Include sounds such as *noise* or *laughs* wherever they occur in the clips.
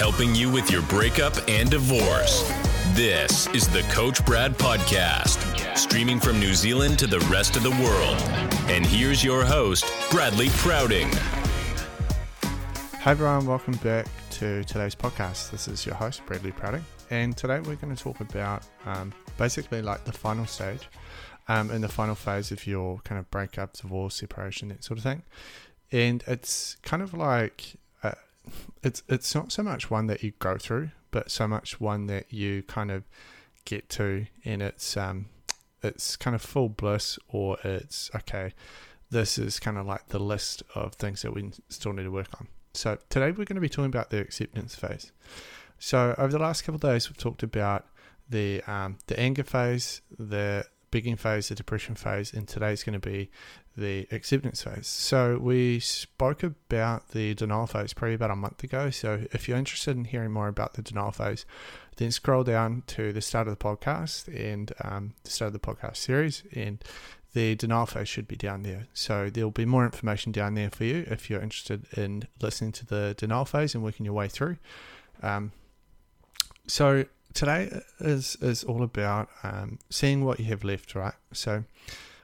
helping you with your breakup and divorce. This is the Coach Brad Podcast, streaming from New Zealand to the rest of the world. And here's your host, Bradley Prouting. Hi everyone, welcome back to today's podcast. This is your host, Bradley Prouting, and today we're going to talk about um, basically like the final stage um, in the final phase of your kind of breakup, divorce, separation, that sort of thing. And it's kind of like it's it's not so much one that you go through, but so much one that you kind of get to, and it's um it's kind of full bliss, or it's okay. This is kind of like the list of things that we still need to work on. So today we're going to be talking about the acceptance phase. So over the last couple of days, we've talked about the um, the anger phase, the begging phase, the depression phase, and today's going to be the acceptance phase. So we spoke about the denial phase probably about a month ago. So if you're interested in hearing more about the denial phase, then scroll down to the start of the podcast and um, the start of the podcast series, and the denial phase should be down there. So there'll be more information down there for you if you're interested in listening to the denial phase and working your way through. Um, so today is is all about um, seeing what you have left, right? So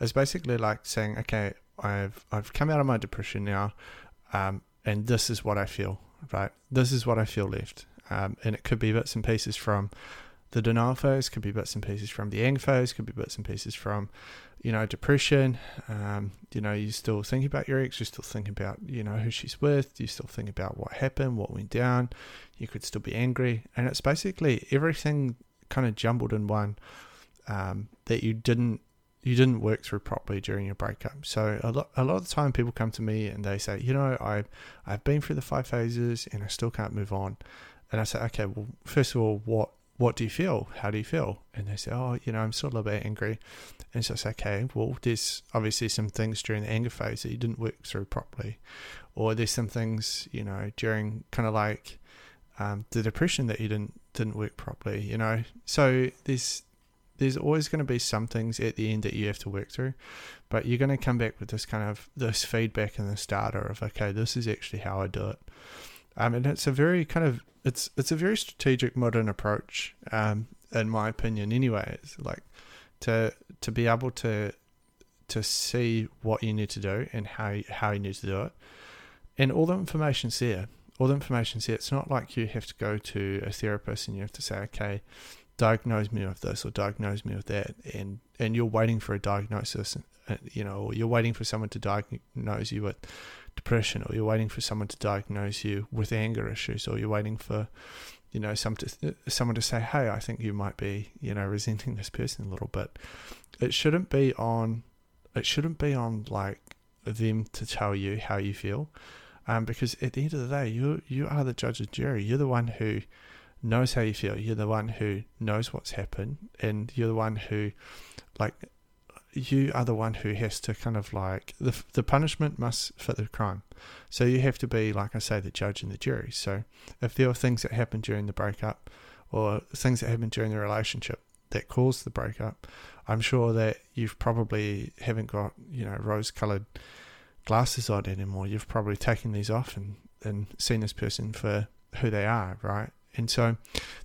it's basically like saying, okay, I've I've come out of my depression now, um, and this is what I feel, right? This is what I feel left, um, and it could be bits and pieces from the denial phase, could be bits and pieces from the anger phase, could be bits and pieces from, you know, depression. Um, you know, you still think about your ex, you still think about, you know, who she's with, you still think about what happened, what went down. You could still be angry, and it's basically everything kind of jumbled in one um, that you didn't you didn't work through properly during your breakup. So a lot, a lot of the time people come to me and they say, you know, I I've been through the five phases and I still can't move on. And I say, okay, well, first of all, what what do you feel? How do you feel? And they say, oh, you know, I'm still a bit angry. And so it's okay. Well, there's obviously some things during the anger phase that you didn't work through properly, or there's some things, you know, during kind of like um, the depression that you didn't didn't work properly. You know, so there's there's always going to be some things at the end that you have to work through, but you're going to come back with this kind of this feedback and this data of okay, this is actually how I do it. Um, and it's a very kind of it's it's a very strategic modern approach, um, in my opinion. Anyway, it's like to to be able to to see what you need to do and how how you need to do it, and all the information's there. All the information's there. It's not like you have to go to a therapist and you have to say, okay, diagnose me with this or diagnose me with that, and and you're waiting for a diagnosis, uh, you know, or you're waiting for someone to diagnose you with depression, or you're waiting for someone to diagnose you with anger issues, or you're waiting for you know some to, someone to say, hey, I think you might be you know resenting this person a little bit. It shouldn't be on. It shouldn't be on like them to tell you how you feel. Um, because at the end of the day, you you are the judge and jury. You're the one who knows how you feel. You're the one who knows what's happened, and you're the one who, like, you are the one who has to kind of like the the punishment must fit the crime. So you have to be, like I say, the judge and the jury. So if there are things that happened during the breakup, or things that happened during the relationship that caused the breakup, I'm sure that you've probably haven't got you know rose coloured glasses on anymore. You've probably taken these off and, and seen this person for who they are, right? And so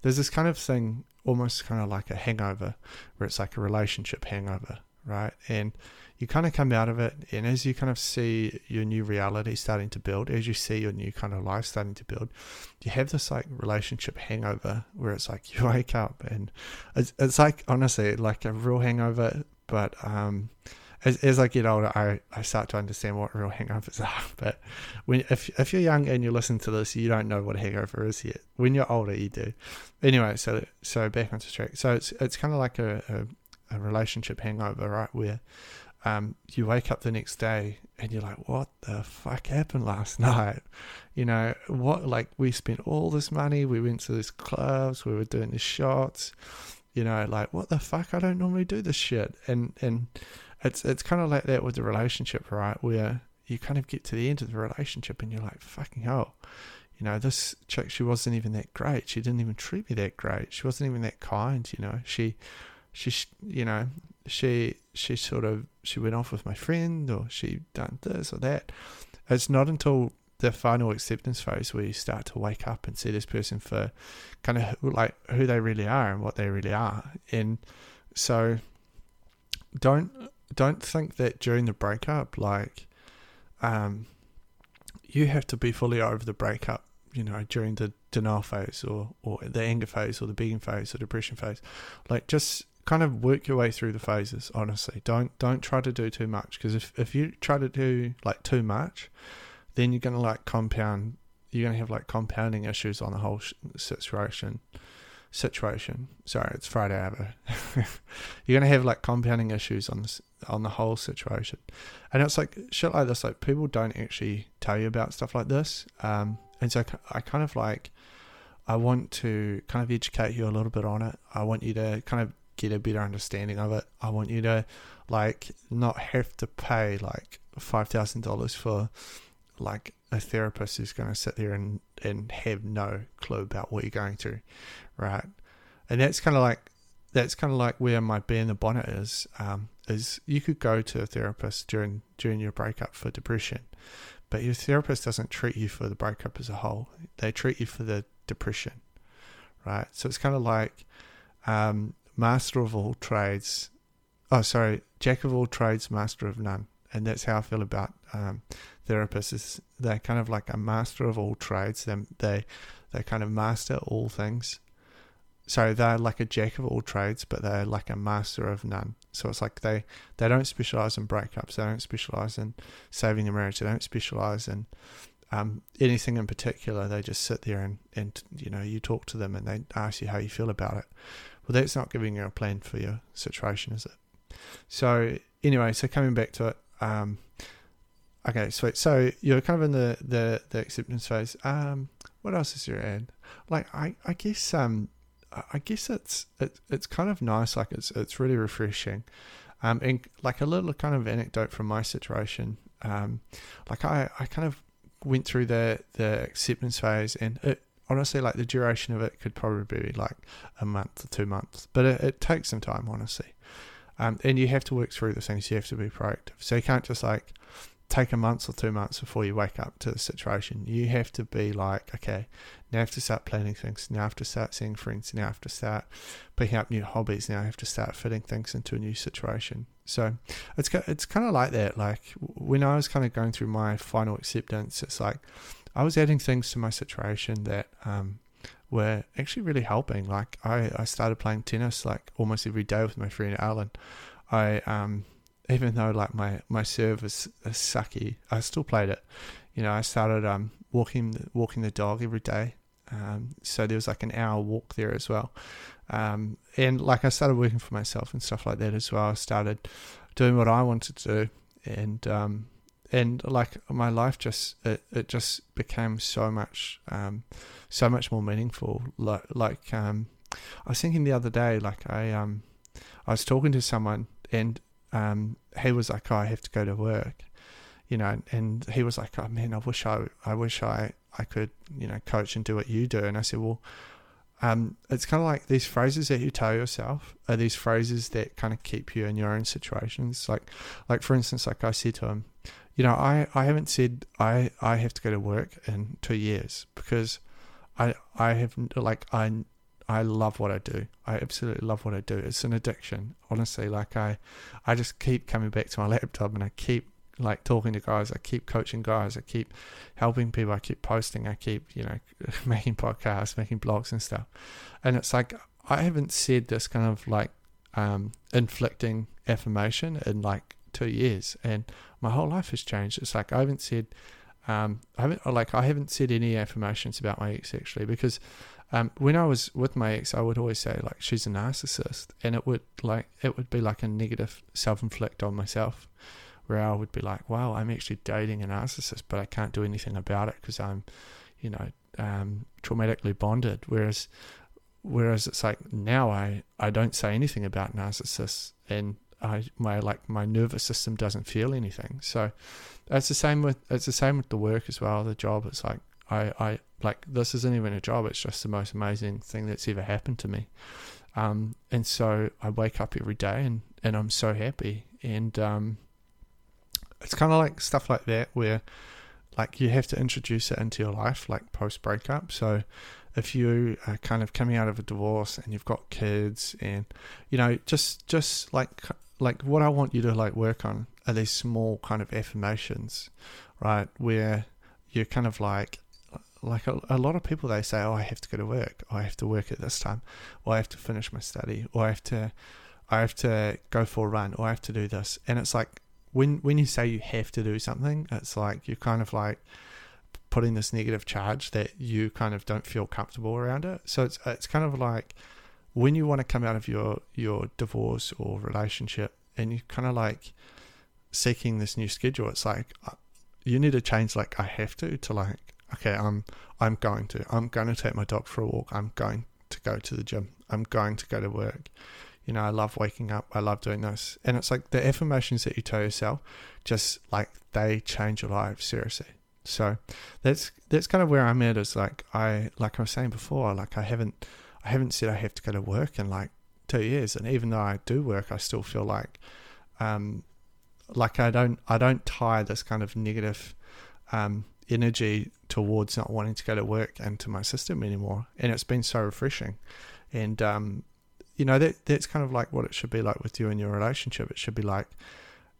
there's this kind of thing, almost kind of like a hangover, where it's like a relationship hangover, right? And you kind of come out of it, and as you kind of see your new reality starting to build, as you see your new kind of life starting to build, you have this like relationship hangover where it's like you *laughs* wake up and it's, it's like honestly like a real hangover, but um, as, as I get older, I, I start to understand what real hangovers are. *laughs* But when if if you're young and you listen to this, you don't know what a hangover is yet. When you're older, you do. Anyway, so so back onto track. So it's it's kind of like a, a, a relationship hangover, right? Where um, you wake up the next day and you're like, what the fuck happened last *laughs* night? You know, what, like, we spent all this money, we went to these clubs, we were doing the shots, you know, like, what the fuck? I don't normally do this shit. And, and it's it's kind of like that with the relationship, right? Where you kind of get to the end of the relationship and you're like, fucking hell, you know, this chick, she wasn't even that great. She didn't even treat me that great. She wasn't even that kind, you know. She, she, you know, she, she sort of, she went off with my friend or she done this or that. It's not until the final acceptance phase where you start to wake up and see this person for kind of like who they really are and what they really are. And so don't don't think that during the breakup like um you have to be fully over the breakup you know during the denial phase or or the anger phase or the begging phase or depression phase like just kind of work your way through the phases honestly don't don't try to do too much because if, if you try to do like too much then you're going to like compound you're going to have like compounding issues on the whole situation situation. Sorry it's friday ever *laughs* you're going to have like compounding issues on this on the whole situation. And it's like shit like this like people don't actually tell you about stuff like this. Um and so i kind of like i want to kind of educate you a little bit on it. I want you to kind of get a better understanding of it. I want you to like not have to pay like five thousand dollars for like a therapist who's going to sit there and and have no clue about what you're going through, right? And that's kind of like that's kind of like where my bee in the bonnet is. Um, is you could go to a therapist during during your breakup for depression, but your therapist doesn't treat you for the breakup as a whole. They treat you for the depression, right? So it's kind of like um, master of all trades. Oh, sorry, jack of all trades, master of none. And that's how I feel about um, therapists. Is they're kind of like a master of all trades. They they they kind of master all things. So they're like a jack of all trades, but they're like a master of none. So it's like they they don't specialize in breakups. They don't specialize in saving a marriage. They don't specialize in um, anything in particular. They just sit there and, and you know you talk to them and they ask you how you feel about it. Well, that's not giving you a plan for your situation, is it? So anyway, so coming back to it, um, okay, sweet. So you're kind of in the the, the acceptance phase. Um, what else is there add? Like I I guess um I guess it's it, it's kind of nice. Like it's it's really refreshing. Um, and like a little kind of anecdote from my situation. Um, like I I kind of went through the the acceptance phase and it honestly, like the duration of it could probably be like a month or two months, but it, it takes some time, honestly. Um, and you have to work through the things. You have to be proactive. So you can't just like take a month or two months before you wake up to the situation. You have to be like, okay, now I have to start planning things. Now I have to start seeing friends. Now I have to start picking up new hobbies. Now I have to start fitting things into a new situation. So it's it's kind of like that. Like when I was kind of going through my final acceptance, it's like I was adding things to my situation that um, were actually really helping. Like I, I started playing tennis like almost every day with my friend Alan. I um, even though like my my serve is, is sucky, I still played it. You know, I started um, walking walking the dog every day. Um, so there was like an hour walk there as well. Um, and like I started working for myself and stuff like that as well. I started doing what I wanted to do, and um, and like my life just it, it just became so much um, so much more meaningful like like um, I was thinking the other day like I um I was talking to someone and um he was like oh, I have to go to work you know and he was like oh man I wish I I wish I I could you know coach and do what you do and I said well um, it's kind of like these phrases that you tell yourself are these phrases that kind of keep you in your own situations. Like, like for instance, like I said to him, you know, I, I haven't said I, I have to go to work in two years because I I have like I I love what I do. I absolutely love what I do. It's an addiction, honestly. Like I I just keep coming back to my *laughs* laptop and I keep like talking to guys. I keep coaching guys. I keep helping people. I keep posting. I keep you know *laughs* making podcasts, making blogs and stuff. And it's like I haven't said this kind of like um, inflicting affirmation and like two years, and my whole life has changed. It's like I haven't said, um, I haven't like I haven't said any affirmations about my ex actually because um, when I was with my ex, I would always say like she's a narcissist, and it would like it would be like a negative self-inflict on myself, where I would be like, wow, I'm actually dating a narcissist, but I can't do anything about it because I'm, you know, um, traumatically bonded. Whereas, whereas it's like now I I don't say anything about narcissists, and I my like my nervous system doesn't feel anything. So it's the same with it's the same with the work as well. The job. It's like I I like this isn't even a job. It's just the most amazing thing that's ever happened to me. Um, and so I wake up every day and and I'm so happy. And um, it's kind of like stuff like that where like you have to introduce it into your life, like post breakup. So if you are kind of coming out of a divorce and you've got kids and you know just just like like what I want you to like work on are these small kind of affirmations, right? Where you're kind of like like a, a, lot of people they say oh i have to go to work. Or i have to work at this time. Or i have to finish my study. Or i have to i have to go for a run. Or i have to do this. And it's like when when you say you have to do something it's like you're kind of like putting this negative charge that you kind of don't feel comfortable around it. So it's it's kind of like when you want to come out of your your divorce or relationship and you're kind of like seeking this new schedule it's like uh, you need to change like i have to to like okay i'm i'm going to i'm going to take my dog for a walk. I'm going to go to the gym. I'm going to go to work. You know i love waking up. I love doing this. And it's like the affirmations that you tell yourself just like they change your life seriously. So that's that's kind of where i'm at is like i like i was saying before like i haven't I haven't said I have to go to work in like two years, and even though I do work, I still feel like, um, like I don't I don't tie this kind of negative um, energy towards not wanting to go to work into my system anymore, and it's been so refreshing, and um, you know that that's kind of like what it should be like with you in your relationship. It should be like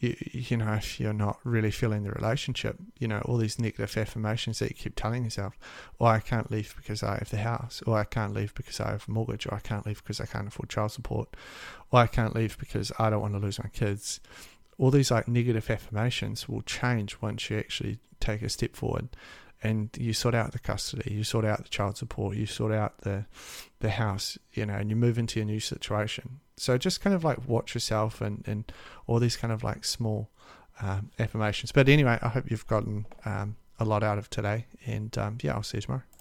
you, you know, if you're not really feeling the relationship, you know, all these negative affirmations that you keep telling yourself, or oh, I can't leave because I have the house, or I can't leave because I have a mortgage, or I can't leave because I can't afford child support, or I can't leave because I don't want to lose my kids. All these like negative affirmations will change once you actually take a step forward and you sort out the custody, you sort out the child support, you sort out the the house, you know, and you move into a new situation. So just kind of like watch yourself and, and all these kind of like small um, affirmations. But anyway, I hope you've gotten um, a lot out of today, and um, yeah, I'll see you tomorrow.